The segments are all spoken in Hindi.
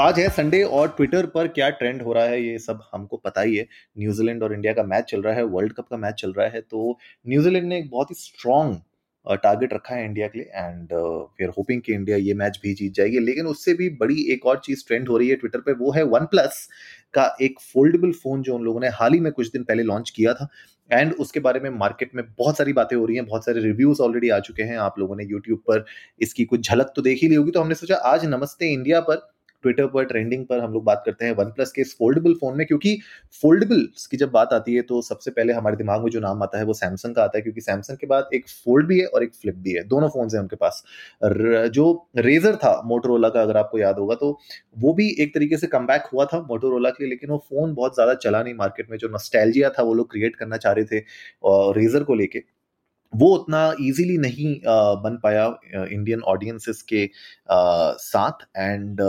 आज है संडे और ट्विटर पर क्या ट्रेंड हो रहा है, ये सब हमको पता ही है। न्यूजीलैंड और इंडिया का मैच चल रहा है वर्ल्ड कप का मैच चल रहा है तो न्यूजीलैंड ने एक बहुत ही स्ट्रॉन्ग टारगेट रखा है इंडिया के लिए एंड वी आर होपिंग कि इंडिया ये मैच भी जीत जाएगी। लेकिन उससे भी बड़ी एक और चीज़ ट्रेंड हो रही है ट्विटर पे, वो है वन प्लस का एक फोल्डेबल फ़ोन जो उन लोगों ने हाल ही में कुछ दिन पहले लॉन्च किया था एंड उसके बारे में मार्केट में बहुत सारी बातें हो रही हैं, बहुत सारे रिव्यूज़ ऑलरेडी आ चुके हैं। आप लोगों ने यूट्यूब पर इसकी कुछ झलक तो देख ही ली होगी तो हमने सोचा आज नमस्ते इंडिया पर ट्विटर पर ट्रेंडिंग पर हम लोग बात करते हैं वन प्लस के इस फोल्डेबल फ़ोन में, क्योंकि फोल्डेबल्स की जब बात आती है तो सबसे पहले हमारे दिमाग में जो नाम आता है, वो सैमसंग का आता है, क्योंकि सैमसंग के बाद एक फोल्ड भी है और एक फ्लिप भी है। दोनों फ़ोन है उनके पास। जो रेजर था मोटरोला का, अगर आपको याद होगा तो वो भी एक तरीके से कम हुआ था मोटोरोला के लिए, लेकिन वो फ़ोन बहुत ज़्यादा चला नहीं मार्केट में। जो नस्टैल्जिया था, वो लोग क्रिएट करना चाह रहे थे रेजर को लेके। वो उतना इजीली नहीं बन पाया इंडियन ऑडियंसेस के साथ। एंड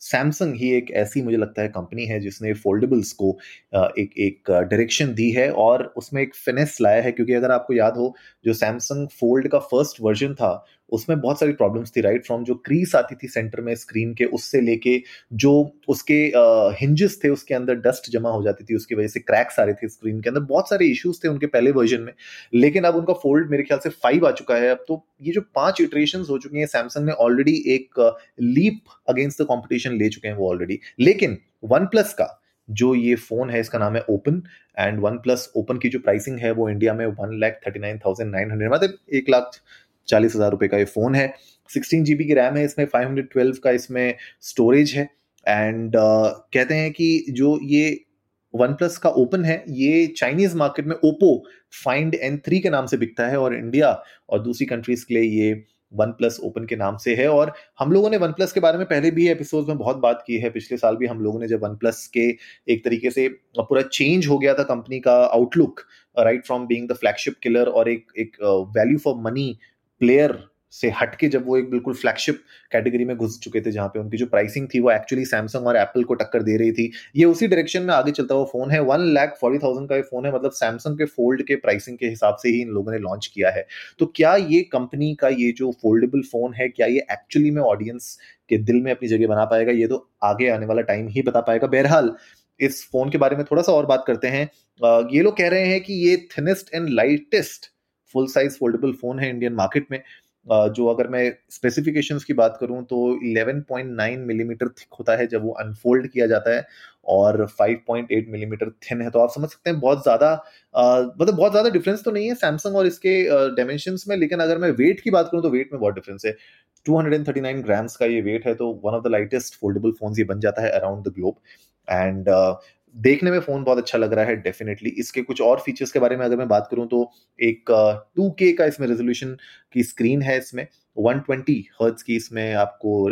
सैमसंग ही एक ऐसी मुझे लगता है कंपनी है जिसने फोल्डेबल्स को एक एक डायरेक्शन दी है और उसमें एक फिनेस लाया है। क्योंकि अगर आपको याद हो, जो सैमसंग फोल्ड का फ़र्स्ट वर्जन था उसमें बहुत सारी प्रॉब्लम्स थी राइट फ्रॉम जो क्रीस आती थी सेंटर में स्क्रीन के, उससे लेके जो उसके हिंजेस थे, उसके अंदर डस्ट जमा हो जाती थी, उसकी वजह से क्रैक्स आ रहे थे स्क्रीन के अंदर। बहुत सारे इश्यूज़ थे उनके पहले वर्जन में, लेकिन अब उनका फोल्ड मेरे ख्याल से फाइव आ चुका है। अब तो ये जो पाँच इटरेशन हो चुकी हैं सैमसंग ने ऑलरेडी एक लीप अगेंस्ट द कॉम्पिटिशन ले चुके हैं वो ऑलरेडी लेकिन वन प्लस का जो ये फ़ोन है, इसका नाम है Open and OnePlus Open की जो प्राइसिंग है वो इंडिया में one lakh thirty nine thousand nine hundred मतलब एक लाख चालीस हज़ार रुपए का ये फ़ोन है। सिक्सटीन जीबी की रैम है इसमें फाइव हंड्रेड ट्वेल्व का इसमें स्टोरेज है। एंड uh, कहते हैं कि जो ये वन प्लस का ओपन है ये चाइनीज़ मार्केट में ओप्पो फाइंड एन थ्री के नाम से बिकता है और इंडिया और दूसरी कंट्रीज़ के लिए ये वन प्लस ओपन के नाम से है। और हम लोगों ने वन प्लस के बारे में पहले भी एपिसोड में बहुत बात की है। पिछले साल भी हम लोगों ने जब वन प्लस के एक तरीके से पूरा चेंज हो गया था कंपनी का outlook right from being the flagship killer और एक एक वैल्यू फॉर मनी प्लेयर से हटके जब वो एक बिल्कुल फ्लैगशिप कैटेगरी में घुस चुके थे, जहाँ पे उनकी जो प्राइसिंग थी, वो एक्चुअली सैमसंग और एप्पल को टक्कर दे रही थी। ये उसी डायरेक्शन में आगे चलता हुआ फ़ोन है। वन लाख फोर्टी थाउज़ेंड का ये फ़ोन है मतलब सैमसंग के फोल्ड के प्राइसिंग के हिसाब से ही इन लोगों ने लॉन्च किया है। तो क्या ये कंपनी का ये जो फोल्डेबल फ़ोन है, क्या ये एक्चुअली में ऑडियंस के दिल में अपनी जगह बना पाएगा? ये तो आगे आने वाला टाइम ही बता पाएगा। बहरहाल, इस फ़ोन के बारे में थोड़ा सा और बात करते हैं। ये लोग कह रहे हैं कि ये thinnest and lightest full size foldable phone है इंडियन मार्केट में। जो अगर मैं स्पेसिफिकेशंस की बात करूँ तो 11.9 मिलीमीटर mm थिक होता है जब वो अनफोल्ड किया जाता है और 5.8 मिलीमीटर mm थिन है। तो आप समझ सकते हैं बहुत ज़्यादा मतलब बहुत ज़्यादा डिफरेंस तो नहीं है सैमसंग और इसके डायमेंशन में, लेकिन अगर मैं वेट की बात करूँ तो वेट में बहुत डिफरेंस है। 239 ग्राम्स का ये वेट है तो one of the lightest foldable phone ये बन जाता है अराउंड द ग्लोब एंड देखने में फ़ोन बहुत अच्छा लग रहा है डेफिनेटली इसके कुछ और फीचर्स के बारे में अगर मैं बात करूँ तो एक टू के का इसमें रेजोल्यूशन की स्क्रीन है इसमें. 120 ट्वेंटी की इसमें आपको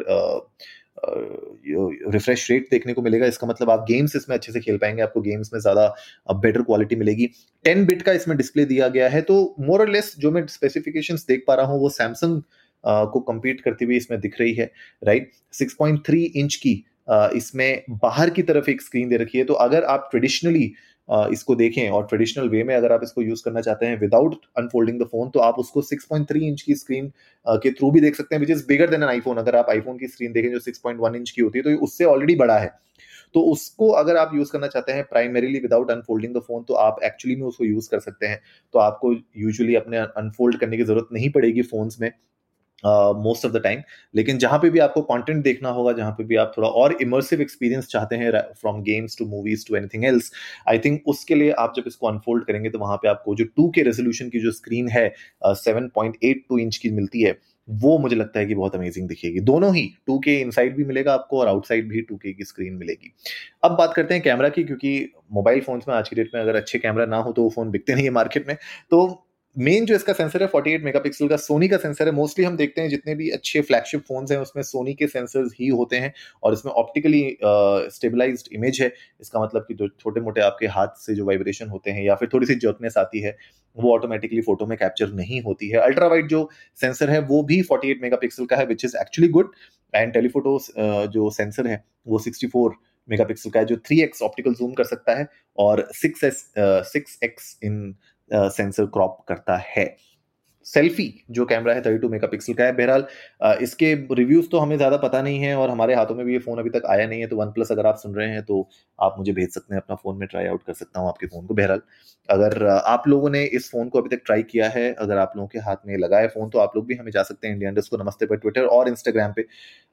रिफ्रेश रेट देखने को मिलेगा. इसका मतलब आप गेम्स इसमें अच्छे से खेल पाएँगे, आपको गेम्स में ज़्यादा बेटर क्वालिटी मिलेगी. टेन बिट का इसमें डिस्प्ले दिया गया है तो मोर और लेस जो मैं स्पेसिफिकेशंस देख पा रहा हूँ, वो सैमसंग को कम्पीट करती हुई इसमें दिख रही है राइट 6.3 इंच की इसमें बाहर की तरफ़ एक स्क्रीन दे रखी है तो अगर आप ट्रेडिशनली इसको देखें और ट्रेडिशनल वे में अगर आप इसको यूज़ करना चाहते हैं विदाउट अनफोल्डिंग द फ़ोन तो आप उसको 6.3 इंच की स्क्रीन के थ्रू भी देख सकते हैं which is bigger than an iPhone अगर आप आईफोन की स्क्रीन देखें जो 6.1 इंच की होती है तो उससे ऑलरेडी बड़ा है। तो उसको अगर आप यूज़ करना चाहते हैं primarily without unfolding the phone तो आप एक्चुअली में उसको यूज़ कर सकते हैं। तो आपको यूजुअली अपने अनफोल्ड करने की ज़रूरत नहीं पड़ेगी फोन्स में। मोस्ट ऑफ़ द टाइम लेकिन जहाँ पे भी आपको कंटेंट देखना होगा, जहाँ पे भी आप थोड़ा और इमर्सिव एक्सपीरियंस चाहते हैं from games to movies to anything else I think उसके लिए आप जब इसको अनफोल्ड करेंगे तो वहाँ पे आपको जो टू के रेजोल्यूशन की जो स्क्रीन है seven point eight two inch की मिलती है, वो मुझे लगता है कि बहुत अमेजिंग दिखेगी। दोनों ही टू के इनसाइड भी मिलेगा आपको और आउटसाइड भी टू के की स्क्रीन मिलेगी। अब बात करते हैं कैमरा की, क्योंकि मोबाइल फोन्स में आज की डेट में अगर अच्छे कैमरा ना हो तो वो फ़ोन बिकते नहीं है मार्केट में। तो मेन जो इसका सेंसर है फोर्टी 48 मेगापिक्सल का सोनी का सेंसर है मोस्टली हम देखते हैं जितने भी अच्छे फ्लैगशिप फोन्स हैं, उसमें सोनी के सेंसर्स ही होते हैं और इसमें ऑप्टिकली स्टेबलाइज्ड इमेज है। इसका मतलब कि जो छोटे मोटे आपके हाथ से जो वाइब्रेशन होते हैं या फिर थोड़ी सी जर्कनेस आती है, वो ऑटोमेटिकली फ़ोटो में कैप्चर नहीं होती है। अल्ट्रा वाइड जो सेंसर है, वो भी फोर्टी 48 मेगापिक्सल का है which is actually good and telephoto जो सेंसर है, वो सिक्सटी 64 मेगापिक्सल का है, जो 3x ऑप्टिकल जूम कर सकता है और 6s 6x इन सेंसर क्रॉप करता है। सेल्फी, जो कैमरा है 32 मेगापिक्सल का है बहरहाल। इसके रिव्यूज़ तो हमें ज़्यादा पता नहीं है और हमारे हाथों में भी ये फ़ोन अभी तक आया नहीं है तो वन प्लस अगर आप सुन रहे हैं तो आप मुझे भेज सकते हैं, अपना फ़ोन में ट्राई आउट कर सकता हूँ आपके फ़ोन को बहरहाल। अगर आप लोगों ने इस फ़ोन को अभी तक ट्राई किया है, अगर आप लोगों के हाथ में लगा है फ़ोन तो आप लोग भी हमें जा सकते हैं इंडिया इंडस्ट को नमस्ते पर ट्विटर और इंस्टाग्राम पे।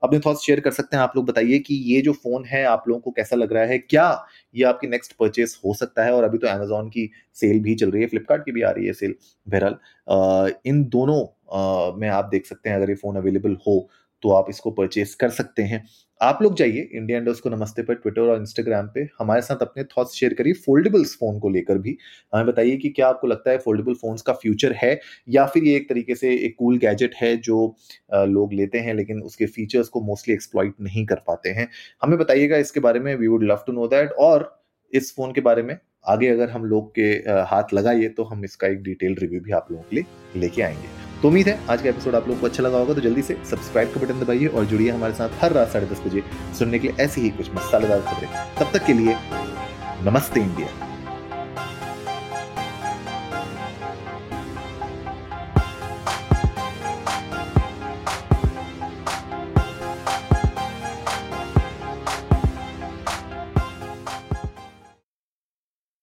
अपने थॉट्स शेयर कर सकते हैं, आप लोग बताइए कि ये जो फ़ोन है आप लोगों को कैसा लग रहा है, क्या ये आपकी नेक्स्ट परचेस हो सकता है? और अभी तो अमेजोन की सेल भी चल रही है फ्लिपकार्ट की भी आ रही है सेल बहरहाल। इन दोनों में आप देख सकते हैं, अगर ये फ़ोन अवेलेबल हो तो आप इसको परचेस कर सकते हैं। आप लोग जाइए इंडिया इंडोज को नमस्ते पर ट्विटर और इंस्टाग्राम पे, हमारे साथ अपने थॉट्स शेयर करिए फोल्डेबल्स फ़ोन को लेकर भी। हमें बताइए कि क्या आपको लगता है फोल्डेबल फोन्स का फ्यूचर है, या फिर ये एक तरीके से एक कूल गैजेट है जो लोग लेते हैं, लेकिन उसके फीचर्स को मोस्टली एक्सप्लॉइट नहीं कर पाते हैं। हमें बताइएगा इसके बारे में we would love to know that और इस फ़ोन के बारे में आगे अगर हम लोग के हाथ लगाइए तो हम इसका एक डिटेल रिव्यू भी आप लोगों के लिए लेके आएँगे। तो उम्मीद है आज का एपिसोड आप लोगों को अच्छा लगा होगा तो जल्दी से सब्सक्राइब का बटन दबाइए और जुड़िए हमारे साथ हर रात साढ़े दस बजे सुनने के लिए ऐसी ही कुछ मसालेदार खबरें। तब तक के लिए, नमस्ते इंडिया।